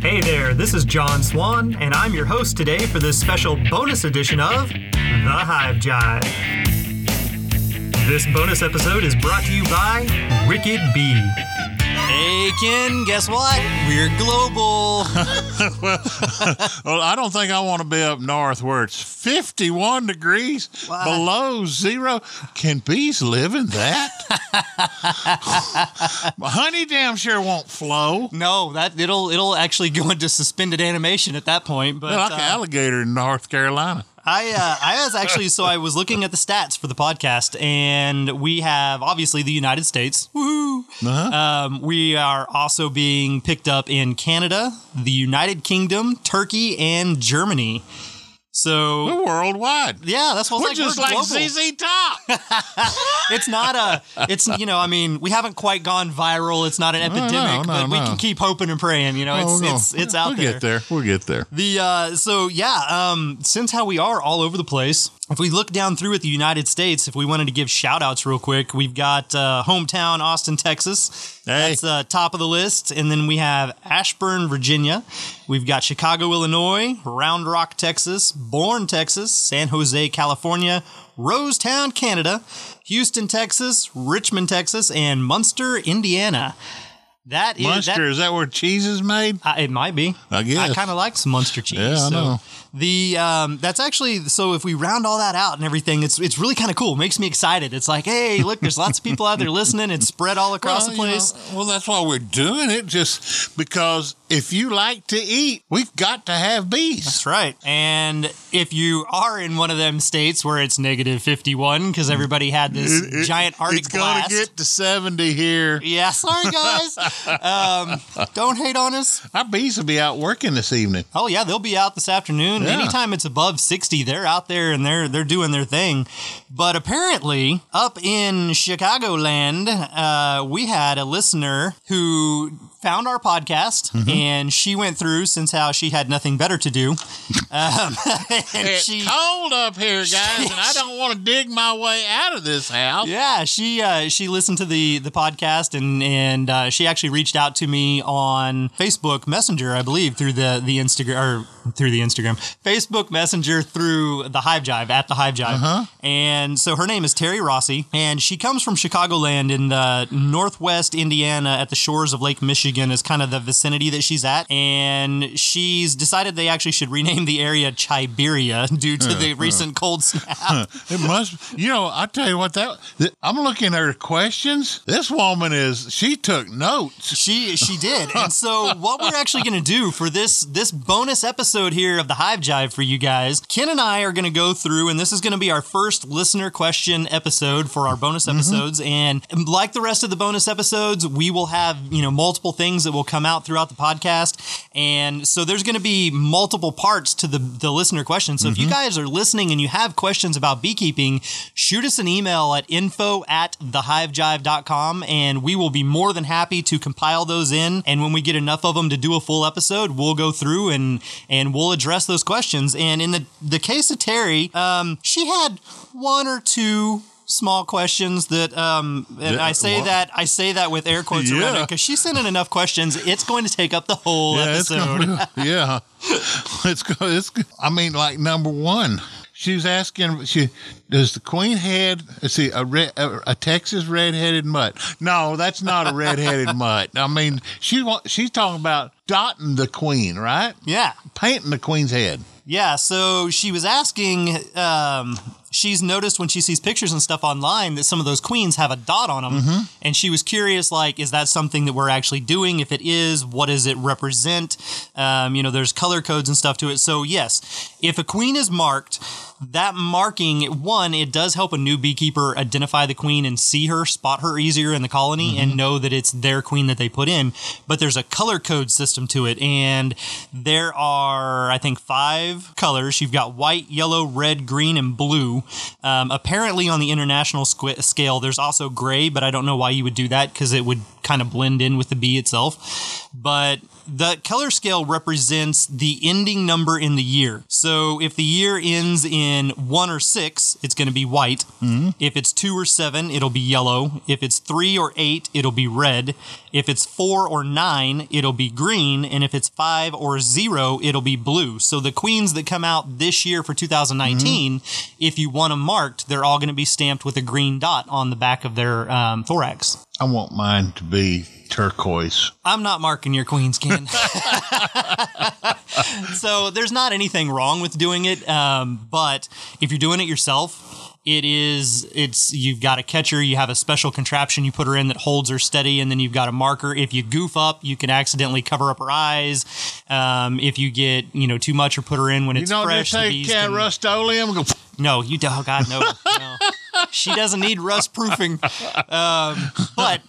Hey there, this is John Swan, and I'm your host today for this special bonus edition of The Hive Jive. This bonus episode is brought to you by Wicked Bee. Hey, Ken, guess what? We're global. Well, I don't think I want to be up north where it's 51 degrees Why? below zero. Can bees live in that? Honey damn sure won't flow. no, that it'll it'll actually go into suspended animation at that point. But They're like an uh, alligator in North Carolina. I uh, I was actually so I was looking at the stats for the podcast, and we have obviously the United States. Woohoo! Uh-huh. Um, we are also being picked up in Canada, the United Kingdom, Turkey, and Germany. So We're worldwide. yeah, that's what We're like. just we're like. ZZ Top. it's not a it's you know i mean we haven't quite gone viral it's not an epidemic no, but we can keep hoping and praying you know it's Oh, no. it's it's out there. we'll get there. We'll get there. the uh so yeah um since how we are all over the place if we look down through at the united states if we wanted to give shout outs real quick we've got uh hometown austin texas Hey. that's uh, top of the list and then we have ashburn virginia we've got chicago illinois round rock texas bourne texas san jose california rosetown canada houston texas richmond texas and munster indiana that is Munster, that, is that where cheese is made? uh, it might be. I guess. I kind of like some Munster cheese. Yeah, I so know. The um, that's actually so if we round all that out and everything, it's it's really kind of cool. It makes me excited. It's like, hey, look, there's lots of people out there listening. It's spread all across Well, the you know, place. well, that's why we're doing it, just because if you like to eat, we've got to have bees. That's right. And if you are in one of them states where it's negative 51 because everybody had this It- it- giant Arctic blast It's going to get to 70 here. yeah, sorry guys. um, don't hate on us. Our bees will be out working this evening. Oh yeah, they'll be out this afternoon. Yeah. Anytime it's above 60, they're out there and they're they're doing their thing. But apparently, up in Chicagoland, uh, we had a listener who found our podcast Mm-hmm. and she went through since how she had nothing better to do. Um, and It's she cold up here, guys, and I don't want to dig my way out of this house. Yeah, she uh, she listened to the the podcast and and uh, she actually reached out to me on Facebook Messenger, I believe, through the the Instagram or through the Instagram, Facebook Messenger through the Hive Jive at the Hive Jive. And so her name is Terry Rossi, and she comes from Chicagoland in the northwest Indiana at the shores of Lake Michigan is kind of the vicinity that she's at, and she's decided they actually should rename the area Chiberia due to the recent cold snap. It must, you know, I tell you what, that, I'm looking at her questions. This woman is, she took notes. She she did. And so what we're actually going to do for this this bonus episode here of the Hive Jive for you guys, Ken and I are going to go through and this is going to be our first listener question episode for our bonus mm-hmm. episodes and like the rest of the bonus episodes, we will have, you know, multiple things that will come out throughout the podcast. And so there's going to be multiple parts to the the listener question. So if you guys are listening and you have questions about beekeeping, shoot us an email at info at thehivejive.com and we will be more than happy to compile those in. And when we get enough of them to do a full episode, we'll go through and and we'll address those questions. And in the the case of Terry, um, she had one or two small questions that um and Yeah, I say well- that I say that with air quotes around it because she sent in enough questions it's going to take up the whole Yeah, it's episode. gonna, yeah. It's go- it's. I mean, like number one, she was asking, she does the queen head? Let's see, a red, a, a Texas red-headed mutt. No, that's not a red-headed mutt. I mean, she she's talking about dotting the queen, right? yeah. Painting the queen's head. Yeah, so she was asking. Um, she's noticed when she sees pictures and stuff online that some of those queens have a dot on them, Mm-hmm. and she was curious, like, is that something that we're actually doing? If it is, what does it represent? Um, you know, there's color codes and stuff to it. So yes, if a queen is marked, that marking one, it does help a new beekeeper identify the queen and see her, spot her easier in the colony, Mm-hmm. and know that it's their queen that they put in. But there's a color code system to it, and there are, I think, five colors. You've got white, yellow, red, green, and blue. Um, apparently, on the international squ- scale, there's also gray, but I don't know why you would do that because it would kind of blend in with the bee itself. But the color scale represents the ending number in the year. So if the year ends in one or six, it's going to be white. If it's two or seven, it'll be yellow. If it's three or eight, it'll be red. If it's four or nine, it'll be green. And if it's five or zero, it'll be blue. So the queens that come out this year for 2019, if you want them marked, they're all going to be stamped with a green dot on the back of their um, thorax. I want mine to be turquoise. I'm not marking your queen's Ken. so there's not anything wrong with doing it, um, but if you're doing it yourself, it is it's you've got a catcher, you have a special contraption you put her in that holds her steady, and then you've got a marker. If you goof up, you can accidentally cover up her eyes. Um, if you get you know too much or put her in when it's don't fresh, just the take can- Rust-Oleum go. no, you don't. Oh God, no, no. She doesn't need rust proofing. Um, but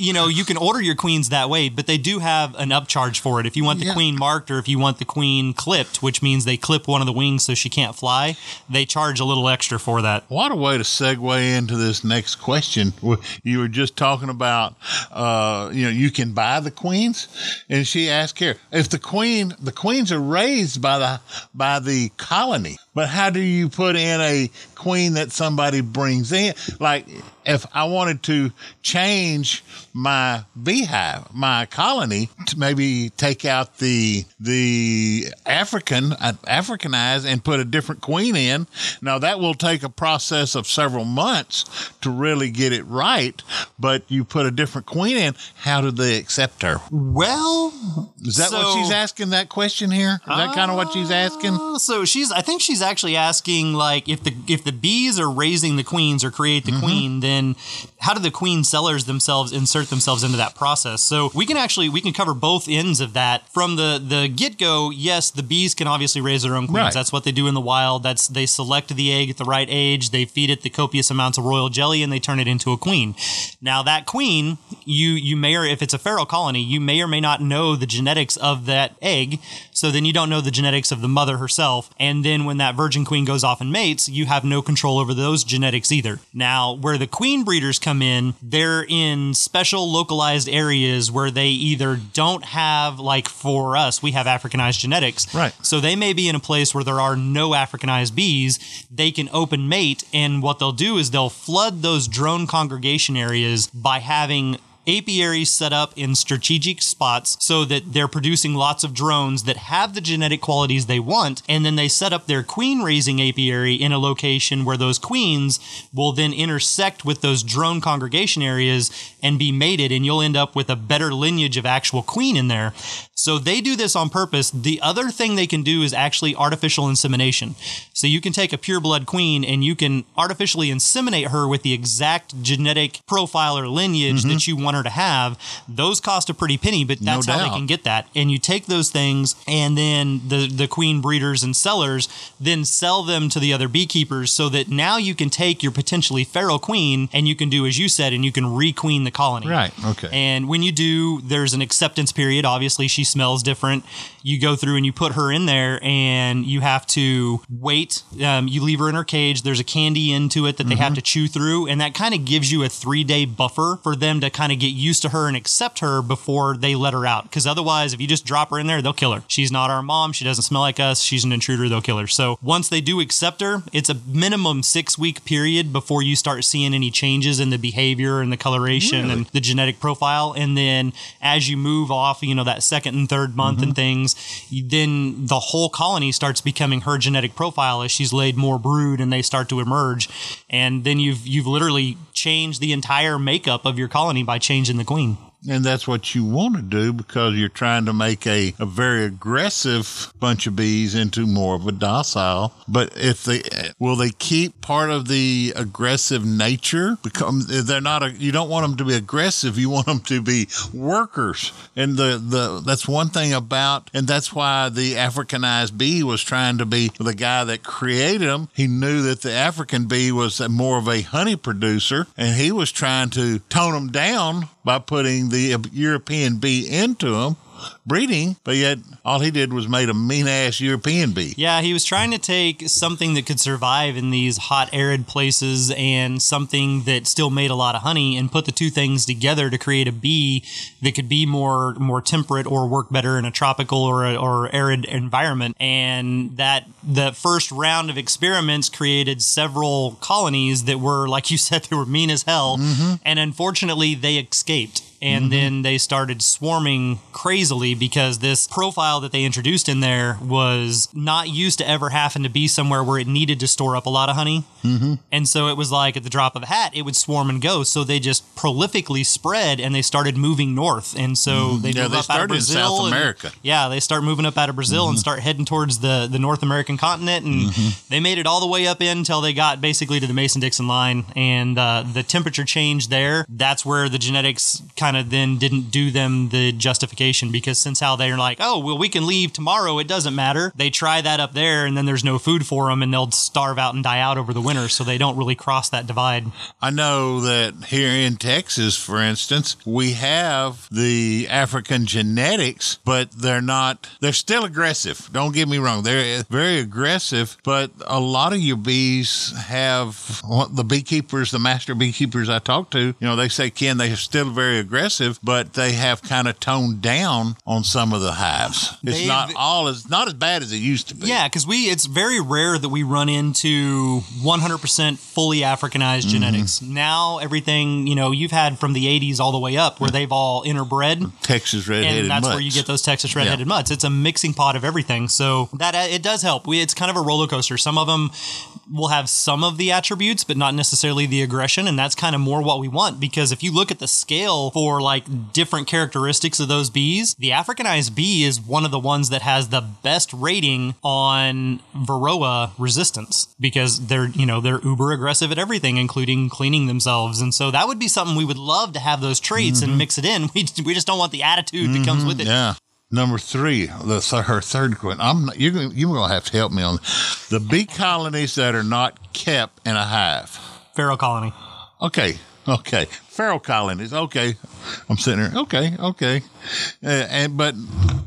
you know, you can order your queens that way, but they do have an upcharge for it. If you want the Yeah. queen marked or if you want the queen clipped, which means they clip one of the wings so she can't fly, they charge a little extra for that. What a way to segue into this next question. You were just talking about, uh, you know, you can buy the queens, and she asked here if the queen, the queens are raised by the by the colony, but how do you put in a queen that somebody brings in? Like, if I wanted to change my beehive, my colony, to maybe take out the the African uh, Africanize and put a different queen in. Now that will take a process of several months to really get it right. But you put a different queen in. How do they accept her? Well, Is that what she's asking? That question here? Is that kind of what she's asking? Uh, so she's I think she's actually asking like if the if the bees are raising the queens or create Mm-hmm. the queen, then and how do the queen sellers themselves insert themselves into that process? So we can actually we can cover both ends of that from the the get go. Yes, the bees can obviously raise their own queens. Right. That's what they do in the wild. That's they select the egg at the right age. They feed it the copious amounts of royal jelly, and they turn it into a queen. Now that queen, you you may or if it's a feral colony, you may or may not know the genetics of that egg. So then you don't know the genetics of the mother herself. And then when that virgin queen goes off and mates, you have no control over those genetics either. Now, where the queen breeders come in, they're in special localized areas where they either don't have, like for us, we have Africanized genetics. Right. So they may be in a place where there are no Africanized bees. They can open mate, and what they'll do is they'll flood those drone congregation areas by having apiaries set up in strategic spots so that they're producing lots of drones that have the genetic qualities they want and then they set up their queen raising apiary in a location where those queens will then intersect with those drone congregation areas and be mated and you'll end up with a better lineage of actual queen in there so they do this on purpose. The other thing they can do is actually artificial insemination. So you can take a pure blood queen and you can artificially inseminate her with the exact genetic profile or lineage that mm-hmm. you want her to have. Those cost a pretty penny, but that's how they can get that. And you take those things and then the the queen breeders and sellers then sell them to the other beekeepers so that now you can take your potentially feral queen and you can do as you said and you can requeen the colony. Right. Okay. And when you do, there's an acceptance period. Obviously, she smells different. You go through and you put her in there, and you have to wait. Um, you leave her in her cage. There's a candy into it that they have to chew through, and that kind of gives you a three day buffer for them to kind of get used to her and accept her before they let her out. Because otherwise, if you just drop her in there, they'll kill her. She's not our mom. She doesn't smell like us. She's an intruder. They'll kill her. So once they do accept her, it's a minimum six week period before you start seeing any changes in the behavior and the coloration and the genetic profile. And then as you move off, you know, that second and third month and things, you, then the whole colony starts becoming her genetic profile as she's laid more brood and they start to emerge. And then you've you've literally changed the entire makeup of your colony by changing the queen. And that's what you want to do because you're trying to make a, a very aggressive bunch of bees into more of a docile. But if they will they keep part of the aggressive nature? Become they're not a, you don't want them to be aggressive. You want them to be workers. And the, the that's one thing about and that's why the Africanized bee was trying to be the guy that created them. He knew that the African bee was more of a honey producer and he was trying to tone them down by putting the European bee into them breeding, but yet all he did was made a mean ass European bee. Yeah, he was trying to take something that could survive in these hot, arid places and something that still made a lot of honey and put the two things together to create a bee that could be more more temperate or work better in a tropical or, a, or arid environment. And that the first round of experiments created several colonies that were, like you said, they were mean as hell. Mm-hmm. And unfortunately, they escaped and mm-hmm. then they started swarming crazily because this profile that they introduced in there was not used to ever having to be somewhere where it needed to store up a lot of honey. Mm-hmm. And so it was like at the drop of a hat, it would swarm and go. So they just prolifically spread and they started moving north. And so they Yeah, move they up out of started in Brazil. South and- America. yeah, they start moving up out of Brazil and start heading towards the, the North American continent. And they made it all the way up in until they got basically to the Mason Dixon line. And uh, the temperature change there, that's where the genetics kind of then didn't do them the justification because since how they're like, oh, well, we can leave tomorrow, it doesn't matter. They try that up there and then there's no food for them and they'll starve out and die out over the winter. So they don't really cross that divide. I know that here in Texas, for instance, we have the African genetics, but they're not, they're still aggressive. Don't get me wrong. They're eh, very aggressive, but a lot of your bees have what the beekeepers, the master beekeepers I talk to, you know, they say, Ken, they are still very aggressive, but they have kind of toned down on some of the hives. It's They've- not all as, not as bad as it used to be. Yeah, because we it's very rare that we run into 100% fully Africanized Mm-hmm. genetics. Now everything you know you've had from the 80s all the way up, where they've all interbred. Texas red-headed And that's where you get those Texas red-headed mutts. It's a mixing pot of everything, so that uh, it does help. We, it's kind of a roller coaster. Some of them will have some of the attributes, but not necessarily the aggression, and that's kind of more what we want. Because if you look at the scale for like different characteristics of those bees, the Africanized bee is one of the ones that has the best rating on Varroa resistance because they're you know they're uber aggressive at everything, including cleaning themselves, and so that would be something we would love to have those traits and mm-hmm. mix it in. We we just don't want the attitude that comes mm-hmm. with it. Yeah. Number three, the her third question. I'm not, you're gonna, you're gonna have to help me on the bee colonies that are not kept in a hive. Feral colony. Okay, okay, feral colonies. Okay, I'm sitting there. Okay, okay, uh, and but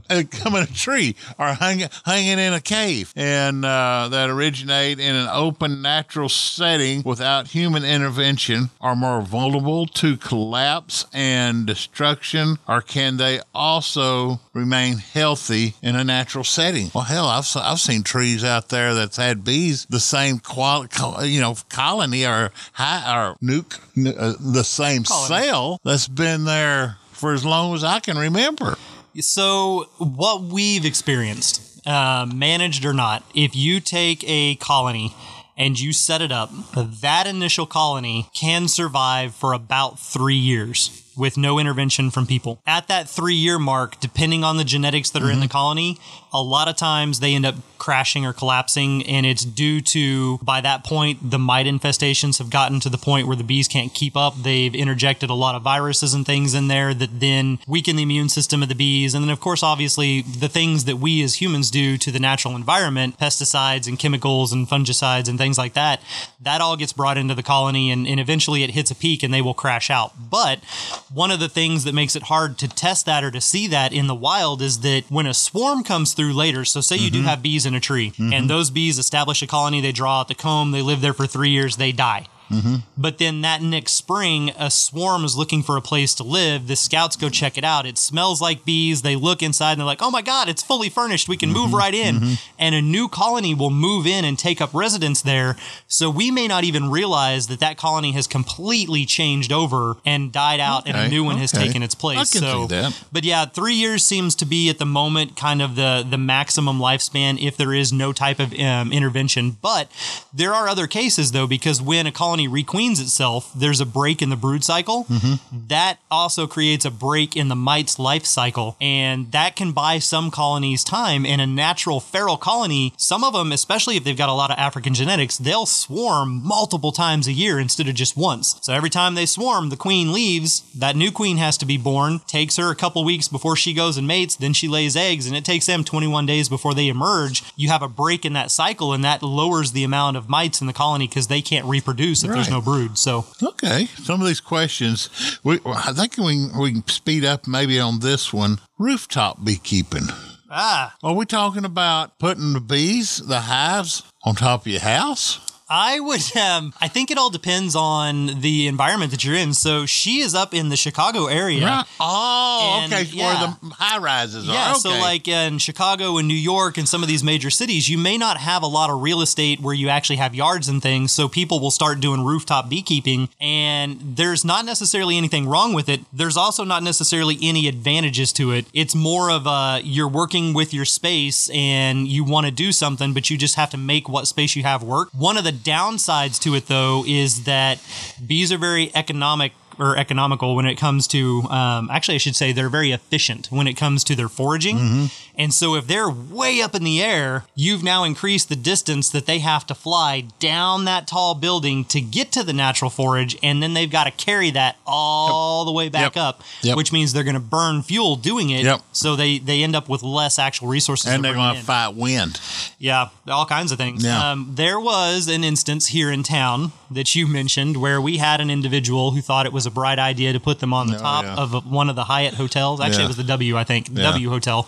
uh, come in a tree or hang, hanging in a cave, and uh, that originate in an open, natural setting without human intervention are more vulnerable to collapse and destruction, or can they also remain healthy in a natural setting? Well, hell, I've I've seen trees out there that's had bees the same quality, you know, colony or high or nuc, uh, the same Cell that's been there for as long as I can remember. So, what we've experienced, uh, managed or not, if you take a colony and you set it up, that initial colony can survive for about three years with no intervention from people. At that three year mark, depending on the genetics that are in the colony, a lot of times they end up crashing or collapsing, and it's due to, by that point, the mite infestations have gotten to the point where the bees can't keep up. They've interjected a lot of viruses and things in there that then weaken the immune system of the bees. And then, of course, obviously, the things that we as humans do to the natural environment, pesticides and chemicals and fungicides and things like that, that all gets brought into the colony and, and eventually it hits a peak and they will crash out. But one of the things that makes it hard to test that or to see that in the wild is that when a swarm comes through later, so say you do mm-hmm. have bees in a tree and mm-hmm. those bees establish a colony, they draw out the comb, they live there for three years, they die. But then that next spring, a swarm is looking for a place to live. The scouts go check it out. It smells like bees. They look inside and they're like, oh my God, it's fully furnished. We can move right in. And a new colony will move in and take up residence there. So we may not even realize that that colony has completely changed over and died out and a new one has taken its place. So, but yeah, three years seems to be at the moment kind of the the maximum lifespan if there is no type of um, intervention. But there are other cases though, because when a colony requeens itself, there's a break in the brood cycle. Mm-hmm. That also creates a break in the mite's life cycle, and that can buy some colonies time. In a natural feral colony, some of them, especially if they've got a lot of African genetics, they'll swarm multiple times a year instead of just once. So every time they swarm, the queen leaves. That new queen has to be born. Takes her a couple weeks before she goes and mates. Then she lays eggs, and it takes them 21 days before they emerge. You have a break in that cycle, and that lowers the amount of mites in the colony because they can't reproduce if there's no brood. So Okay, some of these questions, we, I think we we can speed up maybe on this one. Rooftop beekeeping. ah, Are we talking about putting the bees, the hives, on top of your house? I would. Um, I think it all depends on the environment that you're in. So she is up in the Chicago area. Right. Oh, And, okay. yeah. Where the high rises are. Yeah, Okay. so like in Chicago and New York and some of these major cities, you may not have a lot of real estate where you actually have yards and things. So people will start doing rooftop beekeeping, and there's not necessarily anything wrong with it. There's also not necessarily any advantages to it. It's more of a you're working with your space and you want to do something, but you just have to make what space you have work. One of the downsides to it, though, is that bees are very economic or economical when it comes to um, actually i should say they're very efficient when it comes to their foraging and so if they're way up in the air you've now increased the distance that they have to fly down that tall building to get to the natural forage and then they've got to carry that all the way back Yep. up Yep. which means they're going to burn fuel doing it Yep. so they they end up with less actual resources and they're going to fight wind. Yeah, all kinds of things. Yeah. Um, there was an instance here in town that you mentioned where we had an individual who thought it was a bright idea to put them on the Oh, top yeah. of one of the Hyatt hotels. Actually, Yeah. it was the W, I think. Yeah. W Hotel.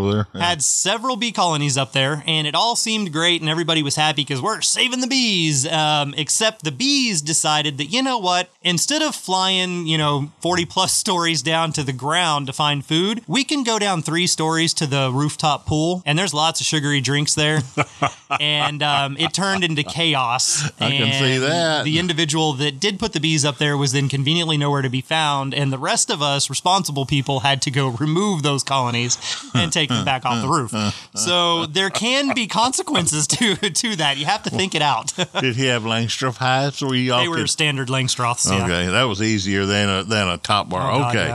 Over there. Yeah. Had several bee colonies up there, and it all seemed great, and everybody was happy because we're saving the bees. Um, except the bees decided that, you know what? Instead of flying, you know, 40 plus stories down to the ground to find food, we can go down three stories to the rooftop pool, and there's lots of sugary drinks there. and um, it turned into chaos. I can see that. The individual that did put the bees up there was then conveniently nowhere to be found, and the rest of us responsible people had to go remove those colonies and take them back off the roof. So there can be consequences to to that. You have to think it out. Did he have Langstroth hives? Or y'all they were could- standard Langstroths. Yeah. Okay, that was easier than a than a top bar. Oh, God, okay,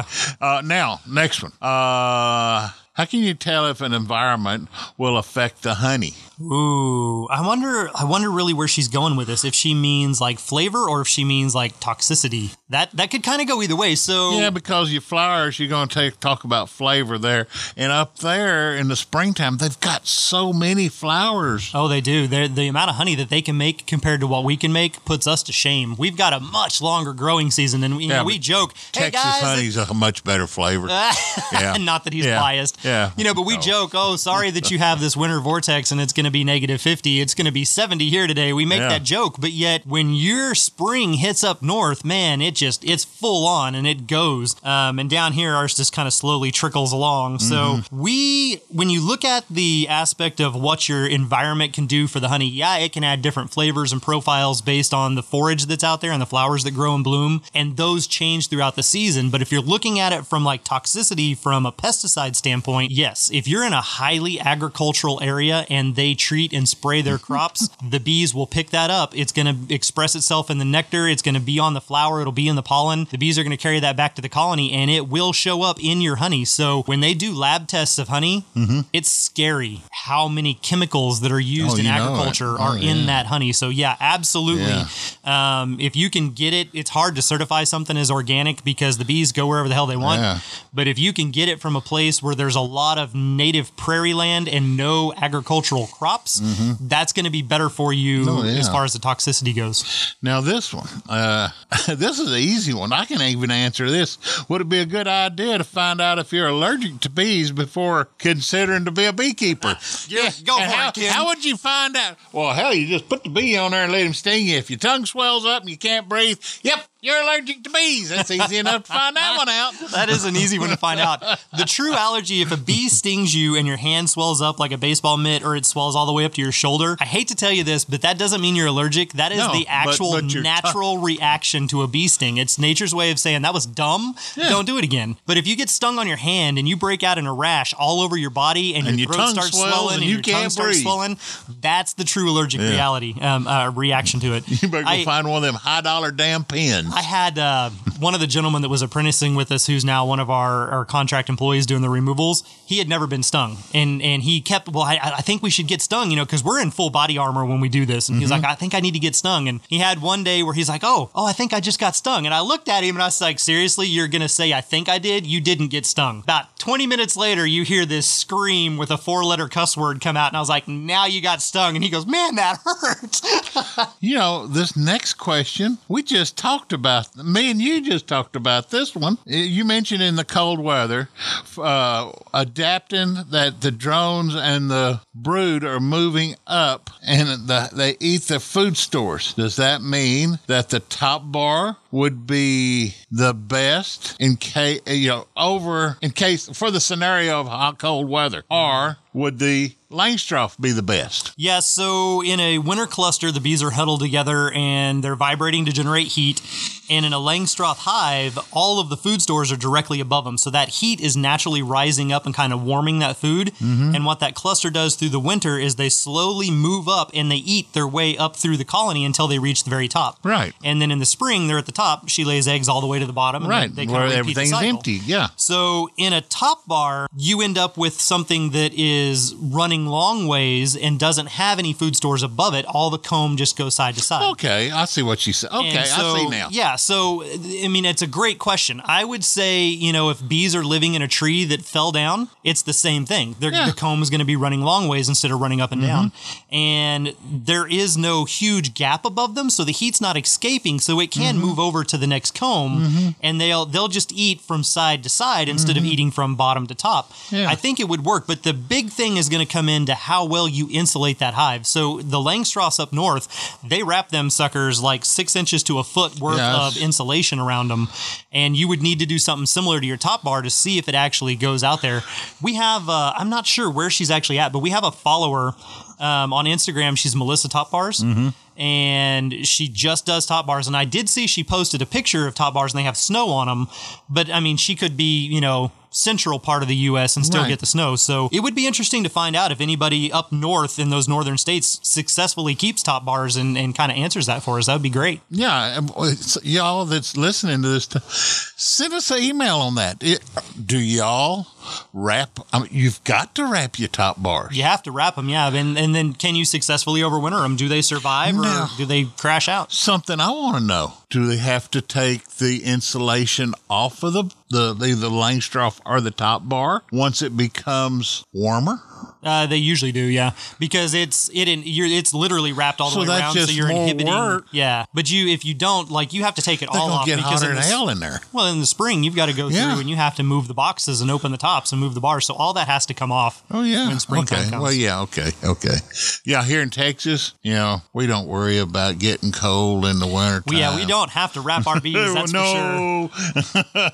yeah. uh, now next one. Uh, how can you tell if an environment will affect the honey? Ooh, I wonder. I wonder really where she's going with this. If she means like flavor or if she means like toxicity. That that could kind of go either way. So Yeah, because your flowers, you're going to take talk about flavor there, and up there in the springtime, they've got so many flowers. Oh, they do. They're, the amount of honey that they can make compared to what we can make puts us to shame. We've got a much longer growing season, and you Yeah, know, we joke, "Hey Texas guys, honey's a much better flavor. yeah. And not that he's Yeah. biased. Yeah. You know, but we No. joke, oh, sorry that you have this winter vortex and it's going to be negative 50. It's going to be 70 here today. We make Yeah. that joke. But yet, when your spring hits up north, man, it just, it's full on and it goes. Um, and down here, ours just kind of slowly trickles along. So Mm-hmm. we, when you look at the aspect of what your environment can do for the honey, yeah, it can add different flavors and profiles based on the forage that's out there and the flowers that grow and bloom. And those change throughout the season. But if you're looking at it from like toxicity from a pesticide standpoint, yes, if you're in a highly agricultural area and they treat and spray their crops, the bees will pick that up. It's going to express itself in the nectar. It's going to be on the flower. It'll be in the pollen. The bees are going to carry that back to the colony and it will show up in your honey. So when they do lab tests of honey, it's scary how many chemicals that are used Oh, in you know it. agriculture Oh, are in that honey. So yeah, absolutely. Yeah. Um, if you can get it, it's hard to certify something as organic because the bees go wherever the hell they want. Yeah. But if you can get it from a place where there's a lot of native prairie land and no agricultural crops, that's going to be better for you Mm-hmm. Oh, yeah. as far as the toxicity goes. Now this one, uh, this is an easy one. I can even answer this. Would it be a good idea to find out if you're allergic to bees before considering to be a beekeeper? Yeah, go And for how, it, kid. How would you find out? Well, hell, you just put the bee on there and let him sting you. If your tongue swells up and you can't breathe, yep, you're allergic to bees. That's easy enough to find that one out. That is an easy one to find out. The true allergy, if a bee stings you and your hand swells up like a baseball mitt or it swells all the way up to your shoulder, I hate to tell you this, but that doesn't mean you're allergic. That is No, the actual but your natural reaction to a bee sting. It's nature's way of saying that was dumb. Don't do it again. But if you get stung on your hand and you break out in a rash all over your body and, And your your throat tongue starts swelling and you your tongue can't starts breathe. swelling, that's the true allergic reality um, uh, reaction to it. You better go I- find one of them high dollar damn pens. I had uh, one of the gentlemen that was apprenticing with us, who's now one of our, our contract employees doing the removals. He had never been stung, and and he kept. Well, I, I think we should get stung, you know, because we're in full body armor when we do this. And he's like, I think I need to get stung. And he had one day where he's like, Oh, oh, I think I just got stung. And I looked at him and I was like, Seriously, you're gonna say I think I did? You didn't get stung. About 20 minutes later, you hear this scream with a four letter cuss word come out. And I was like, now you got stung. And he goes, man, that hurt. You know, this next question, we just talked about, me and you just talked about this one. You mentioned in the cold weather, uh, adapting that the drones and the brood are moving up and the, they eat the food stores. Does that mean that the top bar would be the best in case, you know, over in case for the scenario of hot, cold weather? Or would the Langstroth be the best? Yeah, so in a winter cluster, the bees are huddled together and they're vibrating to generate heat. And in a Langstroth hive, all of the food stores are directly above them. So that heat is naturally rising up and kind of warming that food. Mm-hmm. And what that cluster does through the winter is they slowly move up and they eat their way up through the colony until they reach the very top. Right. And then in the spring, they're at the top. She lays eggs all the way to the bottom. Right, They, they where repeat the empty. Yeah. So in a top bar, you end up with something that is running long ways and doesn't have any food stores above it. All the comb just goes side to side. Okay, I see what you said. Okay, so, I see now. Yeah, so I mean, it's a great question. I would say, you know, if bees are living in a tree that fell down, it's the same thing. Yeah. Mm-hmm. The comb is going to be running long ways instead of running up and down, and there is no huge gap above them, so the heat's not escaping. So it can Mm-hmm. move over to the next comb, and they'll they'll just eat from side to side instead of eating from bottom to top. Mm-hmm. Yeah. I think it would work, but the big thing is going to come into how well you insulate that hive. So the Langstroths up north, they wrap them suckers like six inches to a foot worth Yes. of insulation around them, and you would need to do something similar to your top bar to see if it actually goes out there. We have, uh, I'm not sure where she's actually at, but we have a follower um, on Instagram. She's Melissa Top Bars. And she just does top bars. And I did see she posted a picture of top bars and they have snow on them. But I mean, she could be, you know, central part of the U.S. and still Right. get the snow. So it would be interesting to find out if anybody up north in those northern states successfully keeps top bars and, and kind of answers that for us. That would be great. Yeah, y'all that's listening to this, send us an email on that. It, do y'all wrap? I mean, you've got to wrap your top bars. You have to wrap them, yeah. And, and then can you successfully overwinter them? Do they survive No. Or do they crash out? Something I want to know: Do they have to take the insulation off of the the the, the Langstroth or the top bar once it becomes warmer? Uh, they usually do, yeah, because it's it in you're it's literally wrapped all the So way that's around, so you're more inhibiting. work. Yeah, but you if you don't like you have to take it They're all off get because hotter in the, hell in there. well in the spring you've got to go Yeah. through and you have to move the boxes and open the tops and move the bars, so all that has to come off. Oh yeah. when springtime okay. comes. Well, yeah. Okay. Okay. Yeah. Here in Texas, you know, we don't worry about getting cold in the winter. Well, yeah, we don't have to wrap our bees. That's for sure. no.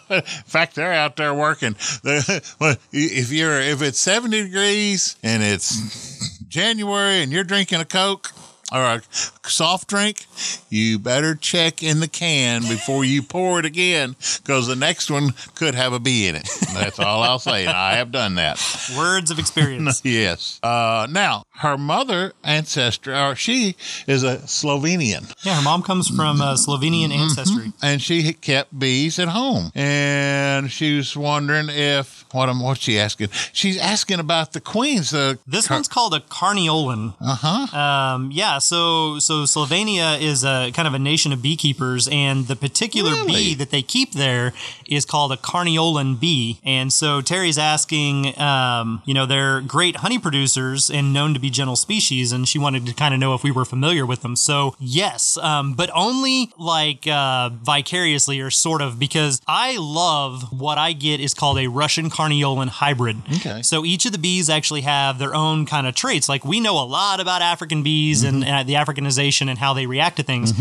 in fact, they're out there working. If you're if it's seventy degrees and it's January and you're drinking a Coke or a soft drink, you better check in the can before you pour it again because the next one could have a bee in it. That's all I'll say. I have done that. Words of experience. Yes. Uh, now, her mother ancestor, or she is a Slovenian. yeah, her mom comes from uh, Slovenian ancestry. and she kept bees at home. And she was wondering if what am what's she asking? She's asking about the queens. The This one's called a carniolan. uh huh. Um, yeah, so so Slovenia is a kind of a nation of beekeepers, and the particular Really? bee that they keep there is called a carniolan bee. And so Terry's asking, um, you know, they're great honey producers and known to be gentle species, and she wanted to kind of know if we were familiar with them. So yes, um, but only like uh, vicariously or sort of because I love what I get is called a Russian carniolan hybrid. Okay. So each of the bees actually have their own kind of traits. Like we know a lot about African bees and, and the Africanization and how they react to things.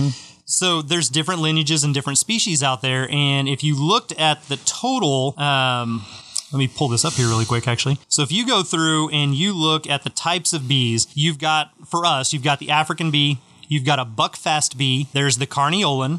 So there's different lineages and different species out there. And if you looked at the total, um, let me pull this up here really quick, actually. So if you go through and you look at the types of bees, you've got, for us, you've got the African bee, you've got a buckfast bee, there's the carniolan,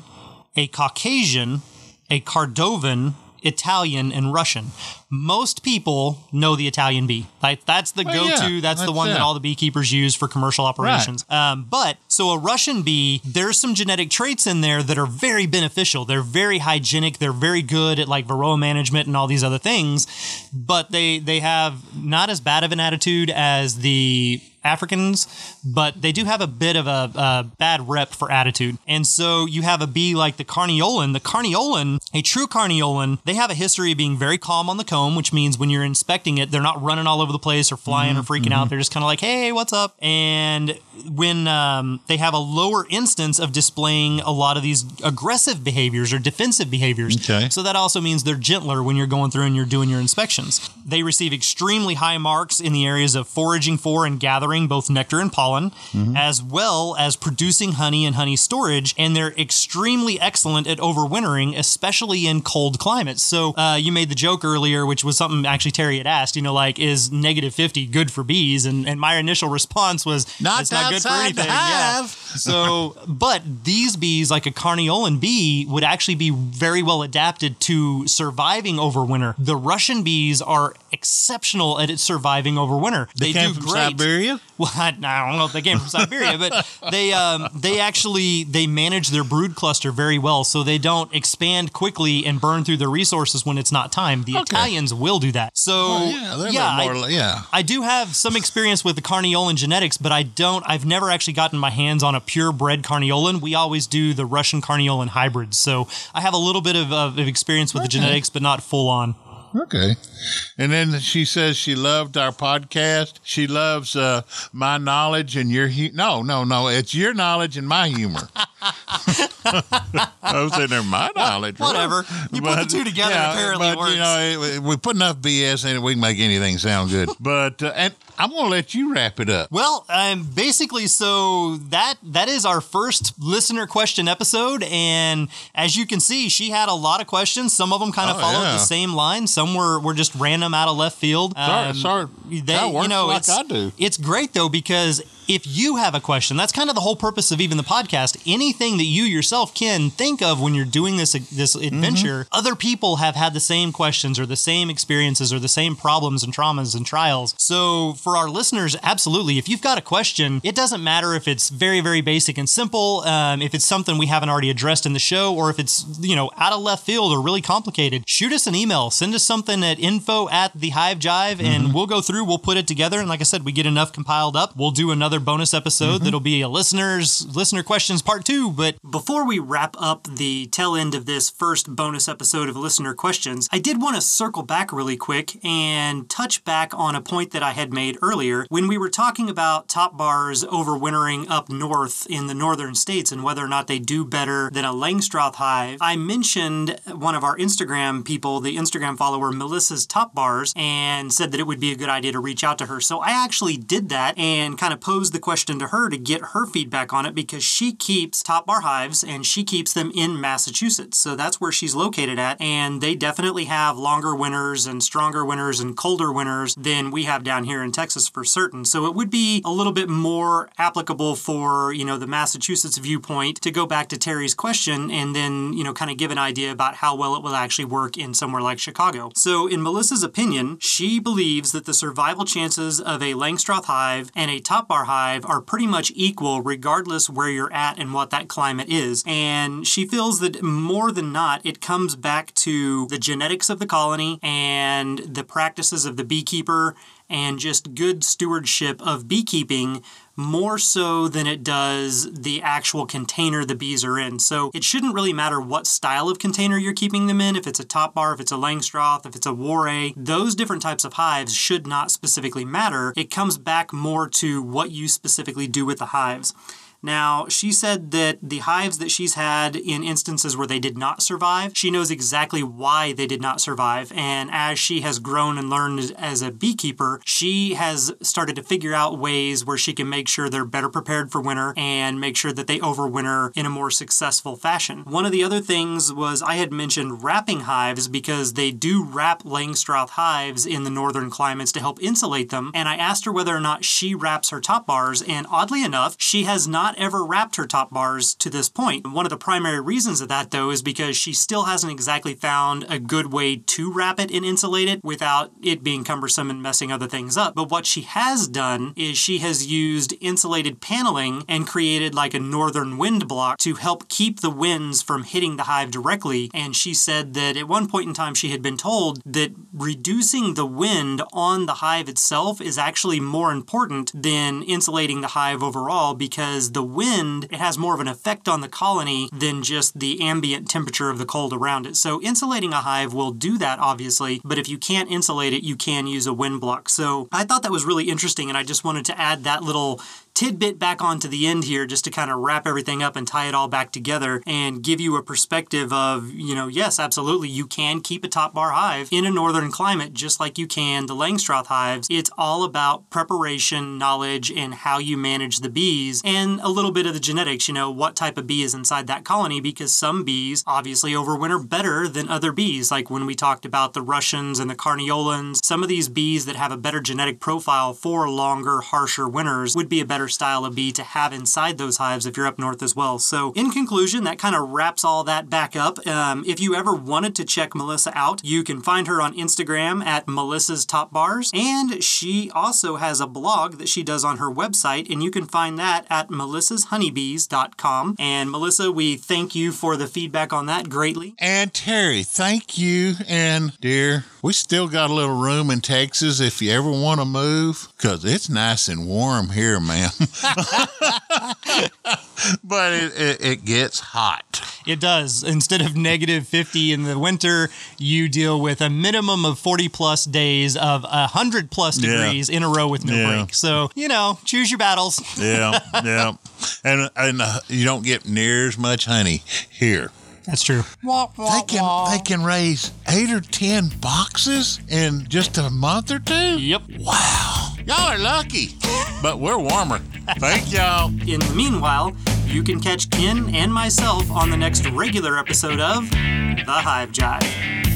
a Caucasian, a Cordovan, Italian, and Russian. Most people know the Italian bee. Like that's the Well, go-to. yeah, that's, the that's one that all the beekeepers use for commercial operations. Um, but So a Russian bee, there's some genetic traits in there that are very beneficial. They're very hygienic. They're very good at like varroa management and all these other things, but they they have not as bad of an attitude as the Africans, but they do have a bit of a, a, bad rep for attitude. And so you have a bee like the Carniolan. The Carniolan, a true Carniolan, they have a history of being very calm on the comb, which means when you're inspecting it, they're not running all over the place or flying mm-hmm, or freaking mm-hmm. out. They're just kind of like, hey, what's up? And when um, they have a lower instance of displaying a lot of these aggressive behaviors or defensive behaviors. Okay. So that also means they're gentler when you're going through and you're doing your inspections. They receive extremely high marks in the areas of foraging for and gathering both nectar and pollen, mm-hmm. as well as producing honey and honey storage. And they're extremely excellent at overwintering, especially in cold climates. So uh, you made the joke earlier, which was something actually Terry had asked, you know, like, is negative 50 good for bees? And, and my initial response was, not, it's not good for anything. Yeah. So, but these bees, like a Carniolan bee, would actually be very well adapted to surviving over winter. The Russian bees are exceptional at surviving over winter. They, they do great. Siberia. Well, I, I, don't know if they came from Siberia, but they um, they actually they manage their brood cluster very well, so they don't expand quickly and burn through their resources when it's not time. The okay. Italians will do that. So well, yeah, yeah, I, yeah, I do have some experience with the Carniolan genetics, but I don't. I've never actually gotten my hands on a purebred Carniolan. We always do the Russian Carniolan hybrids, so I have a little bit of, of experience with okay. the genetics, but not full on. Okay. And then she says she loved our podcast. She loves uh, my knowledge and your hu- no, no, no. It's your knowledge and my humor. I was saying there, my knowledge. Whatever. You but, put the two together. Yeah, apparently, but, works. you know, we put enough BS in it, we can make anything sound good. But uh, and I'm going to let you wrap it up. Well, um, basically, so that that is our first listener question episode, and as you can see, she had a lot of questions. Some of them kind of oh, followed yeah. the same line. Some were were just random out of left field. Sorry, um, sorry. They, you know, like I do. It's great though because if you have a question, that's kind of the whole purpose of even the podcast. Anything that you yourself can think of when you're doing this this adventure, mm-hmm. other people have had the same questions or the same experiences or the same problems and traumas and trials. So for our listeners, absolutely, if you've got a question, it doesn't matter if it's very very basic and simple, um, if it's something we haven't already addressed in the show, or if it's you know out of left field or really complicated. Shoot us an email, send us something at info at the Hive Jive, mm-hmm. and we'll go through. We'll put it together, and like I said, we get enough compiled up, we'll do another bonus episode mm-hmm. that'll be a listeners listener questions part two. But before we wrap up the tail end of this first bonus episode of listener questions, I did want to circle back really quick and touch back on a point that I had made earlier when we were talking about top bars overwintering up north in the northern states and whether or not they do better than a Langstroth hive. I mentioned one of our Instagram people, the Instagram follower Melissa's top bars, and said that it would be a good idea to reach out to her. So I actually did that and kind of posed the question to her to get her feedback on it because she keeps top bar hives and she keeps them in Massachusetts. So that's where she's located at. And they definitely have longer winters and stronger winters and colder winters than we have down here in Texas for certain. So it would be a little bit more applicable for, you know, the Massachusetts viewpoint to go back to Terry's question and then, you know, kind of give an idea about how well it will actually work in somewhere like Chicago. So in Melissa's opinion, she believes that the survival chances of a Langstroth hive and a top bar hive are pretty much equal regardless where you're at and what that climate is. And she feels that more than not, it comes back to the genetics of the colony and the practices of the beekeeper and just good stewardship of beekeeping more so than it does the actual container the bees are in. So it shouldn't really matter what style of container you're keeping them in, if it's a top bar, if it's a Langstroth, if it's a Warre, those different types of hives should not specifically matter. It comes back more to what you specifically do with the hives. Now, she said that the hives that she's had in instances where they did not survive, she knows exactly why they did not survive. And as she has grown and learned as a beekeeper, she has started to figure out ways where she can make sure they're better prepared for winter and make sure that they overwinter in a more successful fashion. One of the other things was I had mentioned wrapping hives because they do wrap Langstroth hives in the northern climates to help insulate them. And I asked her whether or not she wraps her top bars, and oddly enough, she has not not ever wrapped her top bars to this point. One of the primary reasons of that, though, is because she still hasn't exactly found a good way to wrap it and insulate it without it being cumbersome and messing other things up. But what she has done is she has used insulated paneling and created like a northern wind block to help keep the winds from hitting the hive directly. And she said that at one point in time she had been told that reducing the wind on the hive itself is actually more important than insulating the hive overall because the wind it has more of an effect on the colony than just the ambient temperature of the cold around it. So insulating a hive will do that obviously, but if you can't insulate it, you can use a wind block. So I thought that was really interesting and I just wanted to add that little tidbit back onto the end here just to kind of wrap everything up and tie it all back together and give you a perspective of, you know, yes, absolutely, you can keep a top bar hive in a northern climate just like you can the Langstroth hives. It's all about preparation, knowledge, and how you manage the bees and a little bit of the genetics, you know, what type of bee is inside that colony because some bees obviously overwinter better than other bees. Like when we talked about the Russians and the Carniolans, some of these bees that have a better genetic profile for longer, harsher winters would be a better style of bee to have inside those hives if you're up north as well. So, in conclusion, that kind of wraps all that back up. Um, if you ever wanted to check Melissa out, you can find her on Instagram at Melissa's Top Bars, and she also has a blog that she does on her website, and you can find that at melissashoneybees.com. And Melissa, we thank you for the feedback on that greatly. And Terry, thank you. And dear, we still got a little room in Texas if you ever want to move, because it's nice and warm here, ma'am. but it, it, it gets hot. It does. Instead of negative 50 in the winter, you deal with a minimum of 40 plus days of 100 plus Yeah. degrees in a row with no Yeah. break. So, you know, choose your battles. Yeah, yeah. And and uh, you don't get near as much honey here. That's true. They can they can raise eight or ten boxes in just a month or two. Yep. Wow, y'all are lucky, but we're warmer. Thank y'all. In the meanwhile, you can catch Ken and myself on the next regular episode of The Hive Jive.